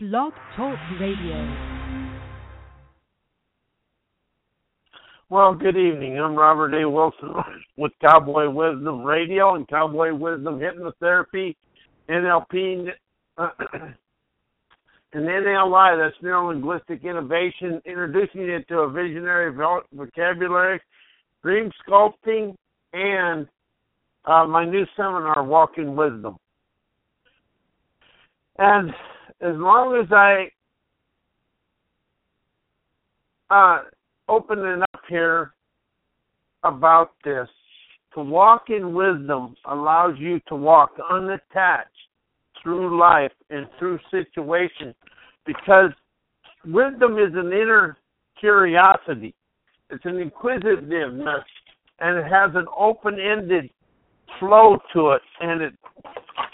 Blog Talk Radio. Well, good evening. I'm Robert A. Wilson with Cowboy Wisdom Radio and Cowboy Wisdom Hypnotherapy, NLP, uh, and NLI, that's Neuro Linguistic Innovation, introducing you to a visionary vocabulary, dream sculpting, and uh, my new seminar, Walking Wisdom. And as long as I uh, open it up here about this, to walk in wisdom allows you to walk unattached through life and through situations because wisdom is an inner curiosity. It's an inquisitiveness and it has an open ended flow to it and it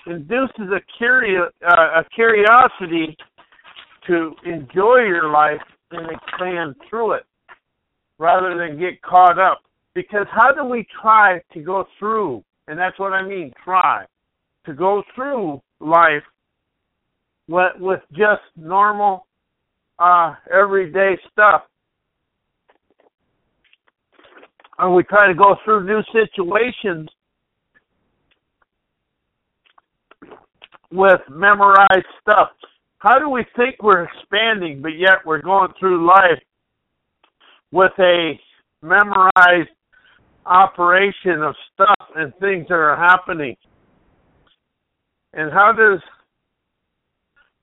induces a curious uh, a curiosity to enjoy your life and expand through it rather than get caught up. Because how do we try to go through and that's what I mean try to go through life with, with just normal uh everyday stuff? And we try to go through new situations with memorized stuff. How do we think we're expanding, but yet we're going through life with a memorized operation of stuff and things that are happening? And how does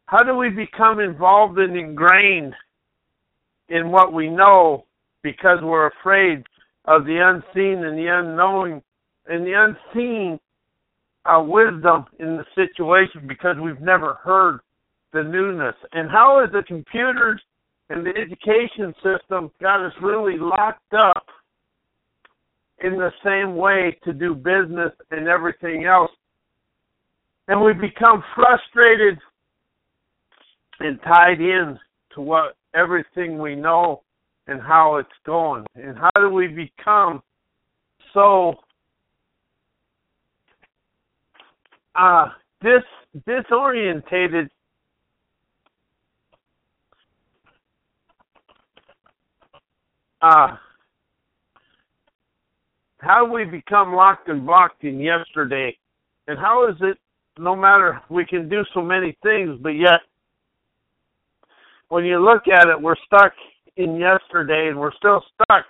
how do we become involved and ingrained in what we know because we're afraid of the unseen and the unknowing and the unseen uh, wisdom in the situation because we've never heard the newness. And how is the computers and the education system got us really locked up in the same way to do business and everything else? And we become frustrated and tied in to what everything we know and how it's going. And how do we become so uh dis disorientated. Uh how we become locked and blocked in yesterday and how is it no matter we can do so many things but yet when you look at it we're stuck in yesterday and we're still stuck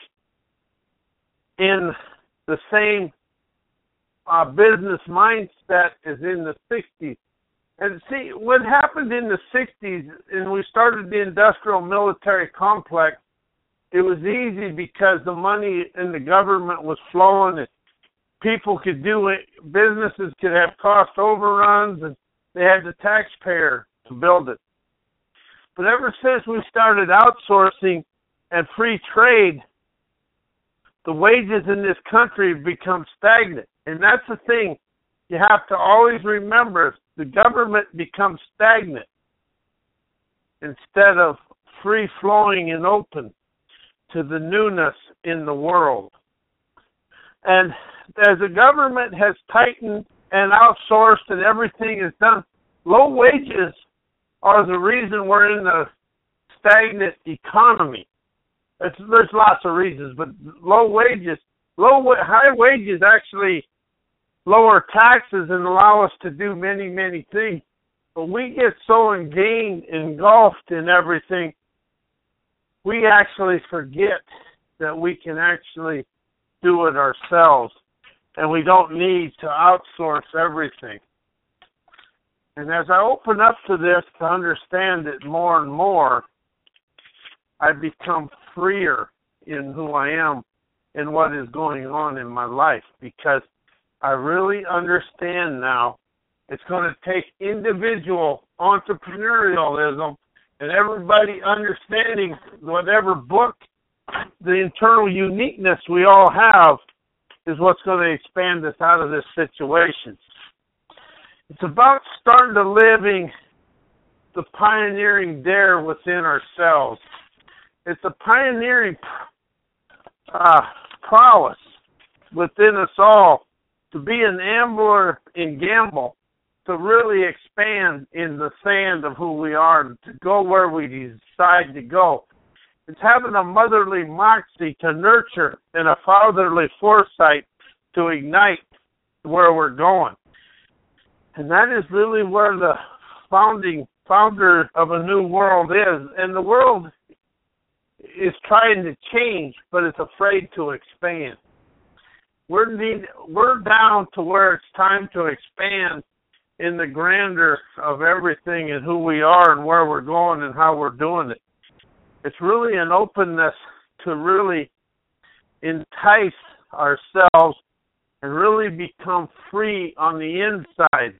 in the same uh, business mindset is in the 60s. And see, what happened in the 60s, and we started the industrial military complex, it was easy because the money in the government was flowing and people could do it, businesses could have cost overruns, and they had the taxpayer to build it. But ever since we started outsourcing and free trade, the wages in this country have become stagnant. And that's the thing you have to always remember the government becomes stagnant instead of free flowing and open to the newness in the world. And as the government has tightened and outsourced and everything is done, low wages are the reason we're in a stagnant economy. It's, there's lots of reasons, but low wages, low high wages actually lower taxes and allow us to do many, many things. But we get so engaged, engulfed in everything, we actually forget that we can actually do it ourselves and we don't need to outsource everything. And as I open up to this to understand it more and more, I become freer in who I am and what is going on in my life because I really understand now. It's going to take individual entrepreneurialism and everybody understanding whatever book the internal uniqueness we all have is what's going to expand us out of this situation. It's about starting to living the pioneering dare within ourselves. It's a pioneering uh, prowess within us all to be an ambler in gamble to really expand in the sand of who we are, to go where we decide to go. It's having a motherly moxie to nurture and a fatherly foresight to ignite where we're going. And that is really where the founding founder of a new world is. And the world is trying to change, but it's afraid to expand. We're need, we're down to where it's time to expand in the grandeur of everything and who we are and where we're going and how we're doing it. It's really an openness to really entice ourselves and really become free on the inside.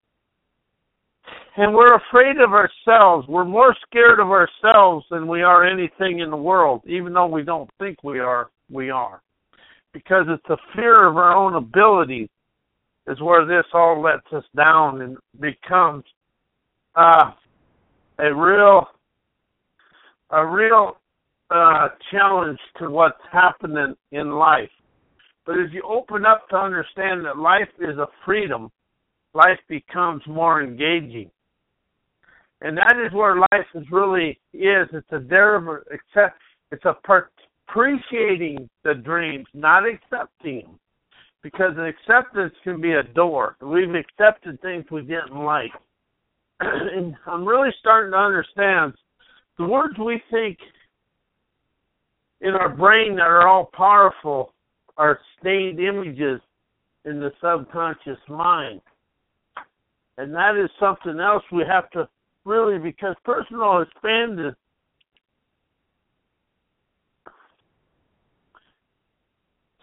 And we're afraid of ourselves. We're more scared of ourselves than we are anything in the world. Even though we don't think we are, we are. Because it's the fear of our own abilities is where this all lets us down and becomes uh, a real a real uh, challenge to what's happening in life. But as you open up to understand that life is a freedom, life becomes more engaging. And that is where life is really is. It's a derivative, it's a appreciating the dreams, not accepting them. Because an acceptance can be a door. We've accepted things we didn't like. and I'm really starting to understand the words we think in our brain that are all powerful are stained images in the subconscious mind. And that is something else we have to really, because personal expanded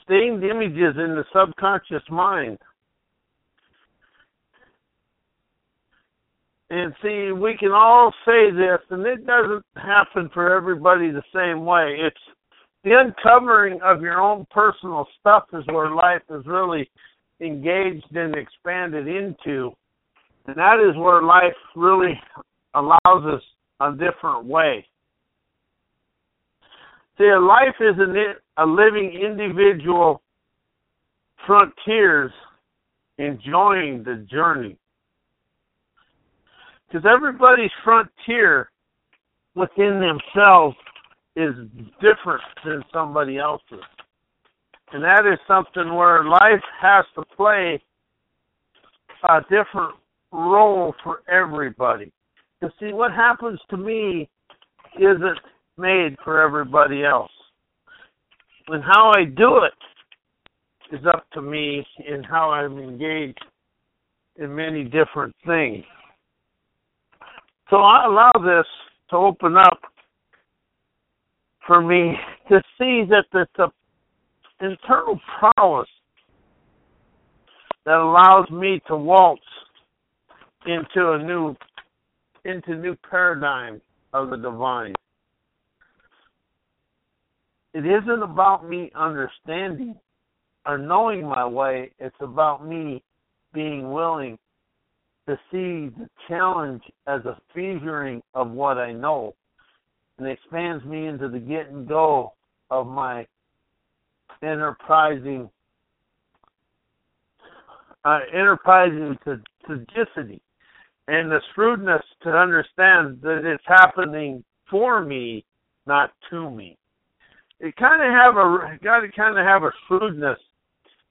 stained images in the subconscious mind. And see, we can all say this, and it doesn't happen for everybody the same way. It's the uncovering of your own personal stuff is where life is really engaged and expanded into. And that is where life really allows us a different way. A life is a living individual frontiers enjoying the journey. Because everybody's frontier within themselves is different than somebody else's. And that is something where life has to play a different role for everybody. To see what happens to me isn't made for everybody else. And how I do it is up to me in how I'm engaged in many different things. So I allow this to open up for me to see that it's internal prowess that allows me to waltz into a new into new paradigm of the divine. It isn't about me understanding or knowing my way, it's about me being willing to see the challenge as a figuring of what I know and expands me into the get and go of my enterprising uh, enterprising sagacity and the shrewdness to understand that it's happening for me, not to me. You kind of have a got to kind of have a shrewdness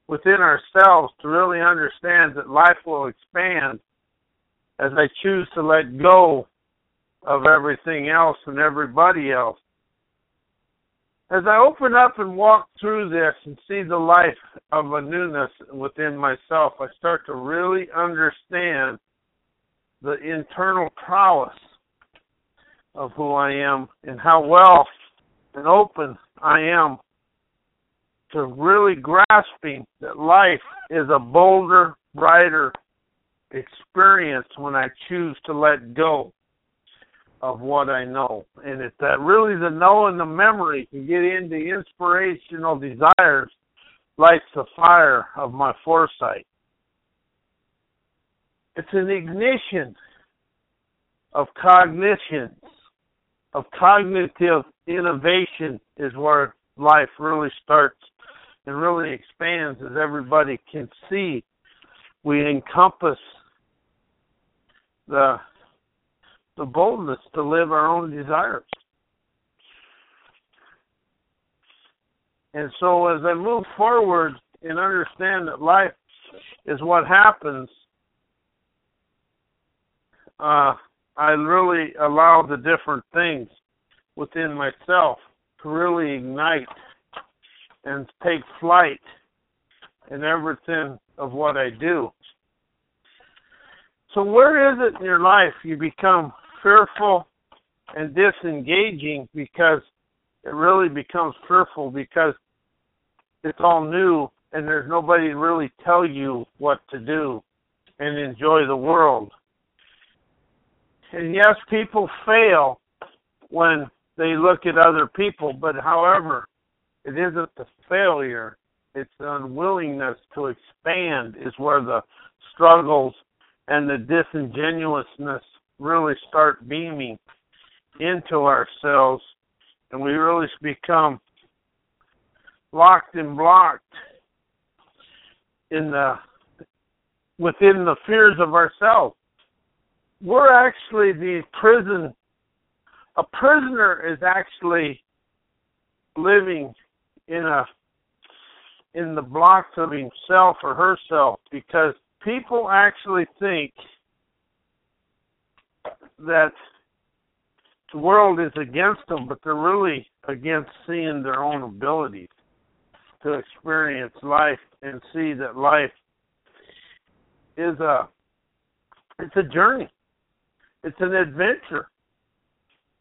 within ourselves to really understand that life will expand as I choose to let go of everything else and everybody else. As I open up and walk through this and see the life of a newness within myself, I start to really understand the internal prowess of who I am and how well and open I am to really grasping that life is a bolder, brighter experience when I choose to let go of what I know. And it's that really the know and the memory can get into inspirational desires lights the fire of my foresight. It's an ignition of cognition, of cognitive innovation is where life really starts and really expands as everybody can see. We encompass the the boldness to live our own desires. And so as I move forward and understand that life is what happens, uh, I really allow the different things within myself to really ignite and take flight in everything of what I do. So, where is it in your life you become fearful and disengaging because it really becomes fearful because it's all new and there's nobody to really tell you what to do and enjoy the world. And yes, people fail when they look at other people, but however, it isn't the failure, it's the unwillingness to expand is where the struggles and the disingenuousness really start beaming into ourselves and we really become locked and blocked in the within the fears of ourselves. We're actually the prison a prisoner is actually living in a in the blocks of himself or herself because people actually think that the world is against them, but they're really against seeing their own abilities to experience life and see that life is a it's a journey. It's an adventure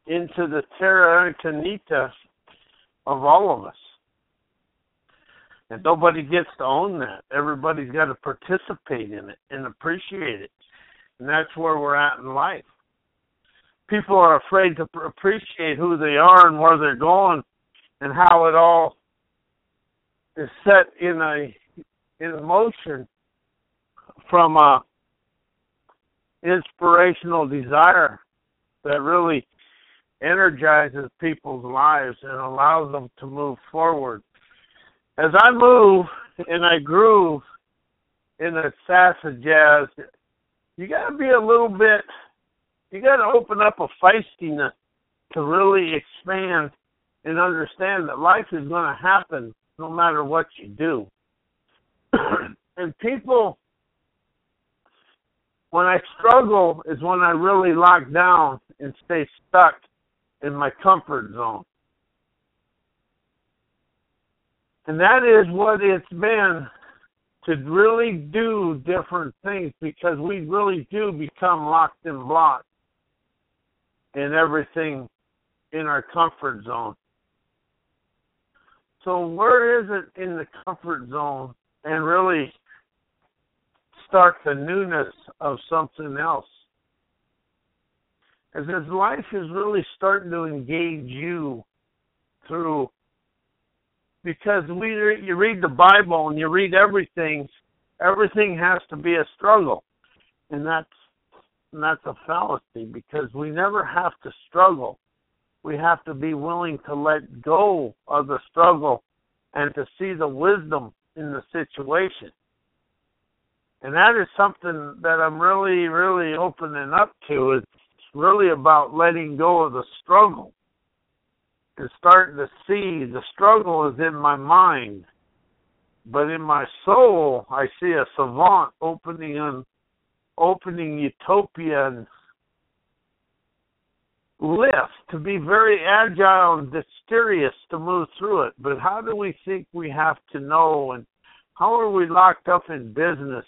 into the terra incognita of all of us. And nobody gets to own that. Everybody's got to participate in it and appreciate it. And that's where we're at in life. People are afraid to appreciate who they are and where they're going and how it all is set in a in motion from a inspirational desire that really energizes people's lives and allows them to move forward. As I move and I groove in the salsa jazz, you got to be a little bit, you got to open up a feistiness to really expand and understand that life is going to happen no matter what you do. and people, when I struggle, is when I really lock down and stay stuck in my comfort zone. And that is what it's been to really do different things because we really do become locked and blocked in everything in our comfort zone. So where is it in the comfort zone and really start the newness of something else? As his life is really starting to engage you through because we you read the Bible and you read everything, everything has to be a struggle, and that's and that's a fallacy because we never have to struggle. We have to be willing to let go of the struggle and to see the wisdom in the situation. And that is something that I'm really, really opening up to is really about letting go of the struggle and starting to see the struggle is in my mind. But in my soul, I see a savant opening an opening utopia and lift to be very agile and dexterous to move through it. But how do we think we have to know and how are we locked up in business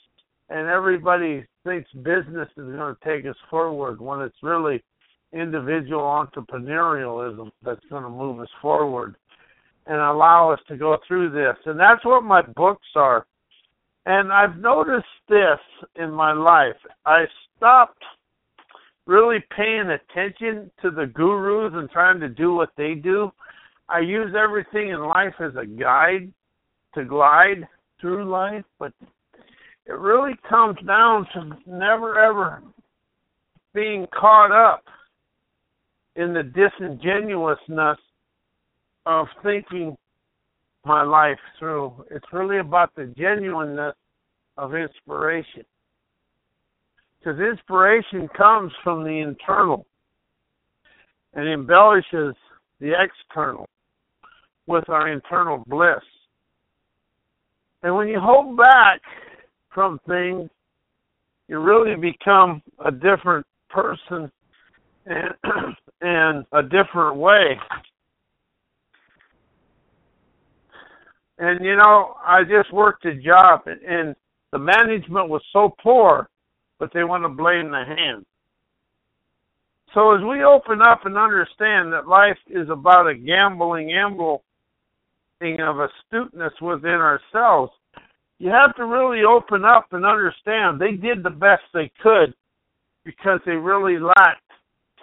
and everybody thinks business is going to take us forward when it's really individual entrepreneurialism that's going to move us forward and allow us to go through this. And that's what my books are. And I've noticed this in my life. I stopped really paying attention to the gurus and trying to do what they do. I use everything in life as a guide to glide through life, but it really comes down to never ever being caught up in the disingenuousness of thinking my life through. It's really about the genuineness of inspiration. Because inspiration comes from the internal and embellishes the external with our internal bliss. And when you hold back from things, you really become a different person and in a different way. And you know, I just worked a job and, and the management was so poor, but they want to blame the hand. So as we open up and understand that life is about a gambling amble of astuteness within ourselves, you have to really open up and understand they did the best they could because they really lacked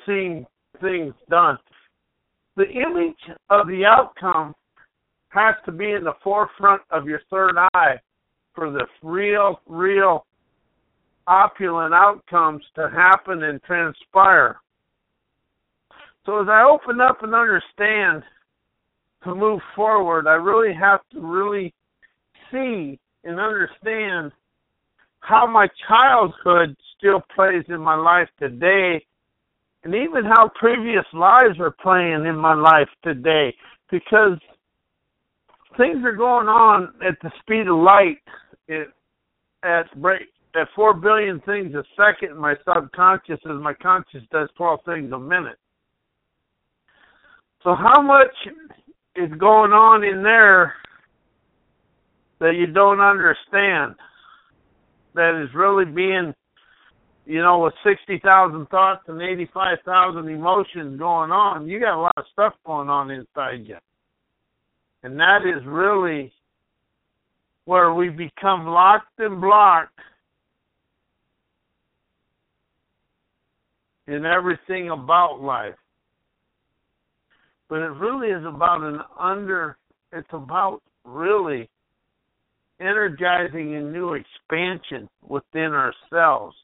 seeing things done. The image of the outcome has to be in the forefront of your third eye for the real, real opulent outcomes to happen and transpire. So as I open up and understand to move forward, I really have to really see and understand how my childhood still plays in my life today and even how previous lives are playing in my life today because things are going on at the speed of light it, at break at four billion things a second my subconscious as my conscious does twelve things a minute. So how much is going on in there that you don't understand that is really being you know with 60,000 thoughts and 85,000 emotions going on you got a lot of stuff going on inside you. And that is really where we become locked and blocked in everything about life. But it really is about an under it's about really energizing a new expansion within ourselves.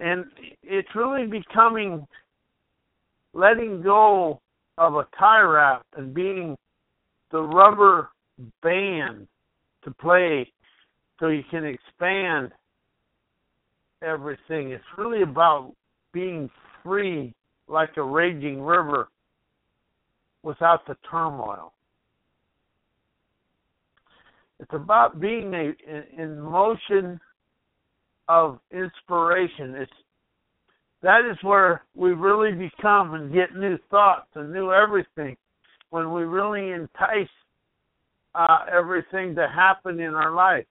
And it's really becoming letting go of a tie wrap and being the rubber band to play so you can expand everything. It's really about being free like a raging river without the turmoil. It's about being a, in motion of inspiration. It's that is where we really become and get new thoughts and new everything when we really entice uh, everything to happen in our life.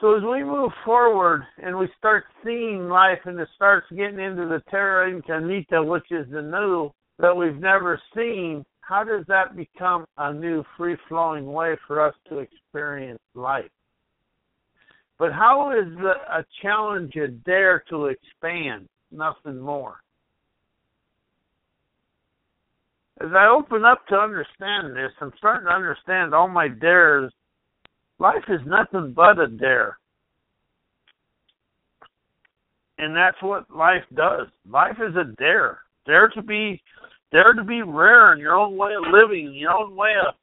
So as we move forward and we start seeing life and it starts getting into the terra incognita, which is the new that we've never seen, how does that become a new free flowing way for us to experience life? But how is the, a challenge a dare to expand? Nothing more. As I open up to understand this, I'm starting to understand all my dares. Life is nothing but a dare. And that's what life does. Life is a dare. Dare to be dare to be rare in your own way of living, your own way of,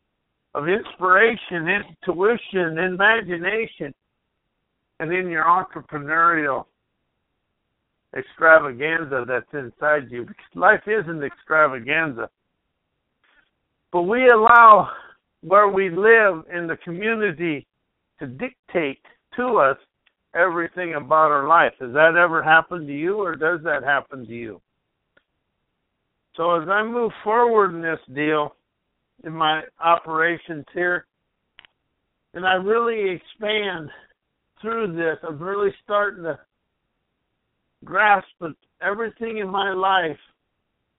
of inspiration, intuition, imagination, and in your entrepreneurial extravaganza that's inside you. Because life is an extravaganza. But we allow where we live in the community to dictate to us everything about our life. Has that ever happened to you, or does that happen to you? So as I move forward in this deal, in my operations here, and I really expand through this, I'm really starting to grasp that everything in my life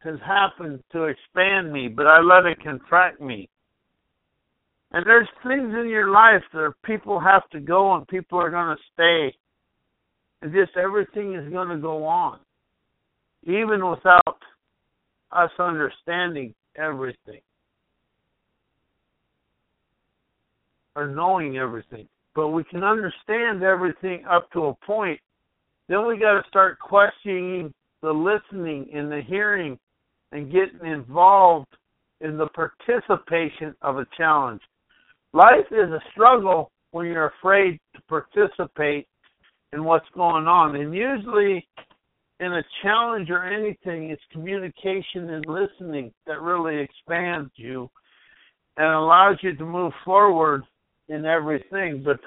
has happened to expand me, but I let it contract me. And there's things in your life that people have to go and people are going to stay. And just everything is going to go on. Even without us understanding everything or knowing everything. But we can understand everything up to a point. Then we got to start questioning the listening and the hearing and getting involved in the participation of a challenge. Life is a struggle when you're afraid to participate in what's going on. And usually, in a challenge or anything, it's communication and listening that really expands you and allows you to move forward in everything. But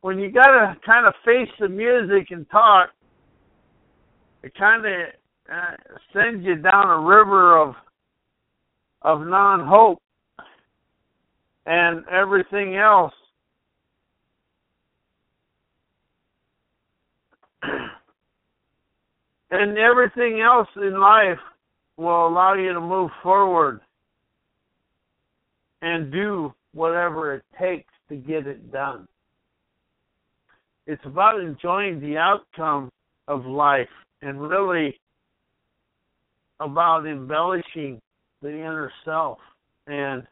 when you got to kind of face the music and talk, it kind of uh, sends you down a river of of non-hope and everything else and everything else in life will allow you to move forward and do whatever it takes to get it done. It's about enjoying the outcome of life and really about embellishing the inner self and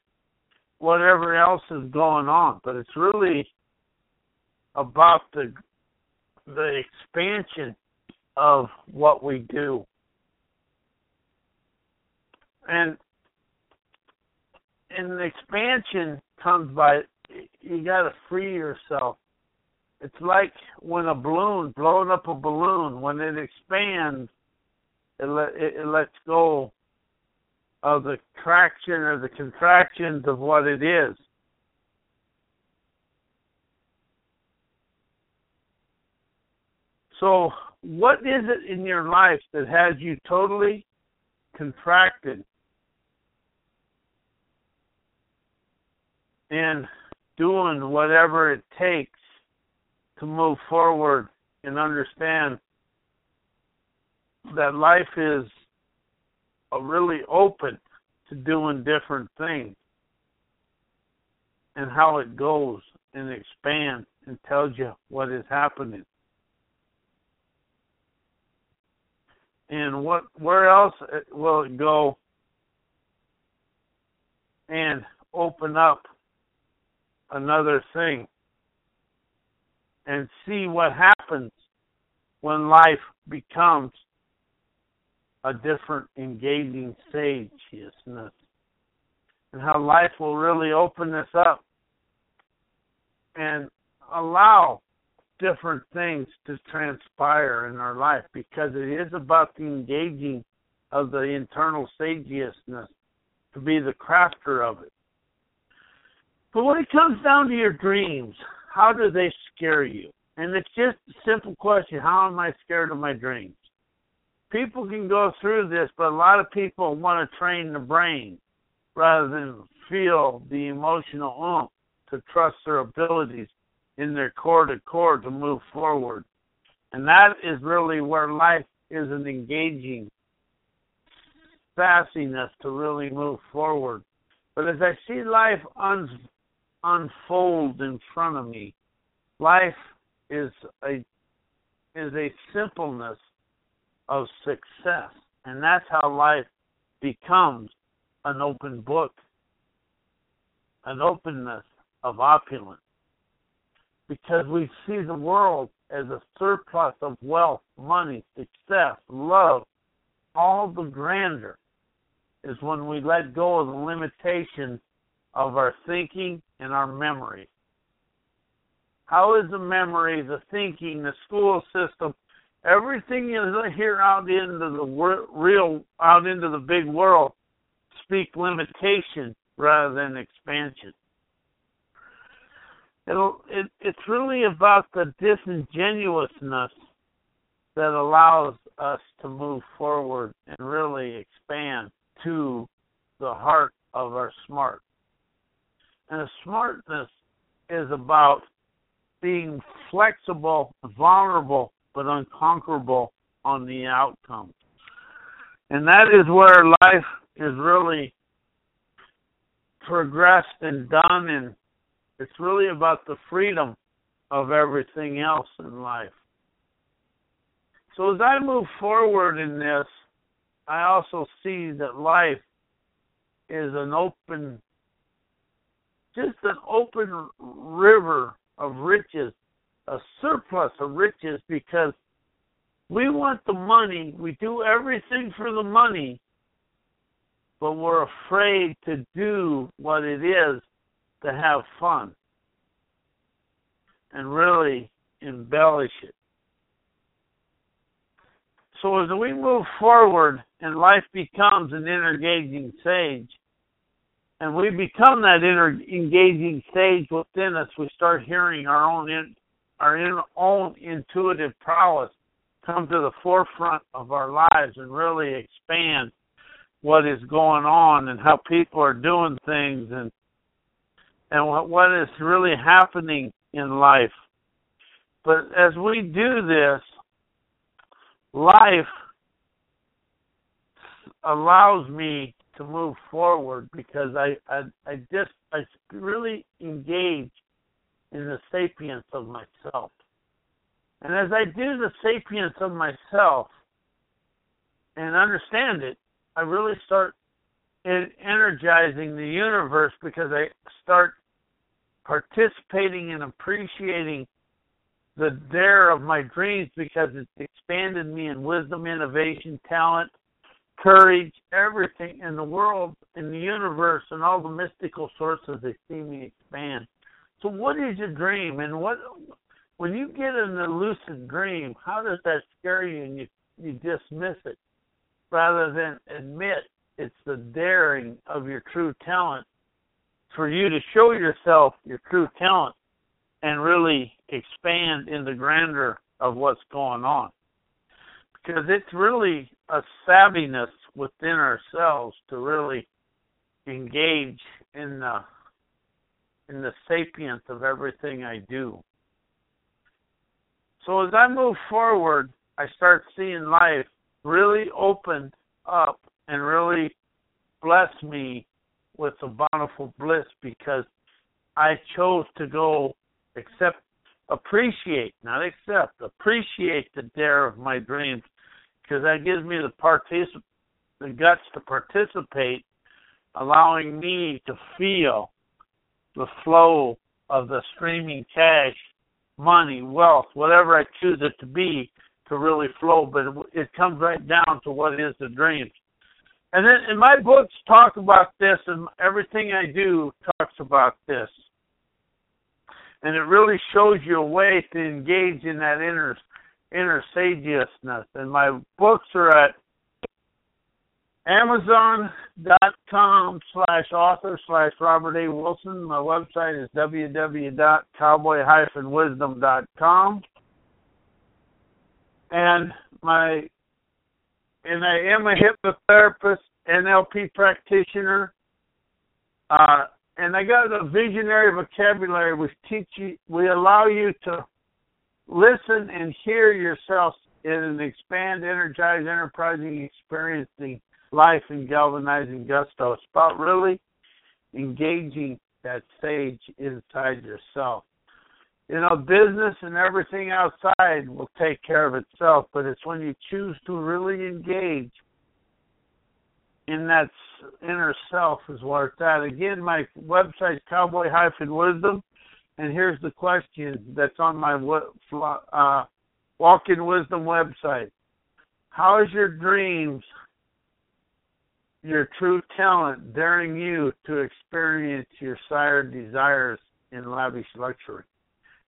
whatever else is going on. But it's really about the the expansion of what we do. And and expansion comes by you got to free yourself. It's like when a balloon, blowing up a balloon, when it expands, it, let, it, it lets go of the traction or the contractions of what it is. So, what is it in your life that has you totally contracted and doing whatever it takes to move forward and understand that life is really open to doing different things and how it goes and expands and tells you what is happening. And what where else will it go and open up another thing and see what happens when life becomes a different engaging sagiousness and how life will really open this up and allow different things to transpire in our life because it is about the engaging of the internal sagiousness to be the crafter of it. But when it comes down to your dreams, how do they scare you? And it's just a simple question how am I scared of my dreams? people can go through this, but a lot of people want to train the brain rather than feel the emotional oomph to trust their abilities in their core to core to move forward. And that is really where life is an engaging sassiness to really move forward. But as I see life un- unfold in front of me, life is a is a simpleness of success. And that's how life becomes an open book, an openness of opulence. Because we see the world as a surplus of wealth, money, success, love, all the grandeur is when we let go of the limitations of our thinking and our memory. How is the memory, the thinking, the school system, everything you hear out into the real, out into the big world, speak limitation rather than expansion. It'll, it, it's really about the disingenuousness that allows us to move forward and really expand to the heart of our smart. And the smartness is about being flexible, vulnerable, but unconquerable on the outcome. And that is where life is really progressed and done, and it's really about the freedom of everything else in life. So as I move forward in this, I also see that life is an open, just an open river of riches a surplus of riches because we want the money. We do everything for the money, but we're afraid to do what it is to have fun and really embellish it. So as we move forward and life becomes an engaging sage, and we become that inner engaging stage within us, we start hearing our own in, our in, own intuitive prowess come to the forefront of our lives and really expand what is going on and how people are doing things and and what what is really happening in life. But as we do this, life allows me to move forward because I I, I just I really engage in the sapience of myself. And as I do the sapience of myself and understand it, I really start energizing the universe because I start participating and appreciating the dare of my dreams because it's expanded me in wisdom, innovation, talent, courage, everything in the world, in the universe, and all the mystical sources they see me expand. So, what is your dream, and what when you get in a lucid dream? How does that scare you, and you you dismiss it rather than admit it's the daring of your true talent for you to show yourself your true talent and really expand in the grandeur of what's going on. Because it's really a savviness within ourselves to really engage in the in the sapience of everything I do. So as I move forward, I start seeing life really open up and really bless me with a bountiful bliss because I chose to go accept, appreciate, not accept, appreciate the dare of my dreams because that gives me the particip- the guts to participate, allowing me to feel the flow of the streaming cash, money, wealth, whatever I choose it to be, to really flow. But it comes right down to what is the dreams. And then, and my books talk about this, and everything I do talks about this and it really shows you a way to engage in that inner inner sageousness. And my books are at Amazon.com slash author slash Robert A. Wilson. My website is www.cowboy-wisdom.com. And my and I am a hypnotherapist, NLP practitioner. Uh, and I got a visionary vocabulary which teach you, we allow you to listen and hear yourself in an expand, energize, enterprising, experiencing life and galvanizing gusto. It's about really engaging that sage inside yourself. You know, business and everything outside will take care of itself, but it's when you choose to really engage in that inner self is where it's at. Again, my website Cowboy Wisdom, and here's the question that's on my uh, Walk in Wisdom website. How is your dreams, your true talent, daring you to experience your sired desires in lavish luxury?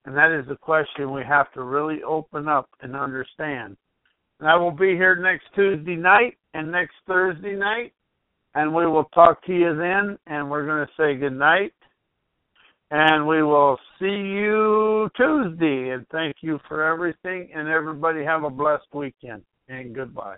And that is the question we have to really open up and understand. And I will be here next Tuesday night and next Thursday night. And we will talk to you then. And we're going to say good night. And we will see you Tuesday. And thank you for everything. And everybody have a blessed weekend. And goodbye.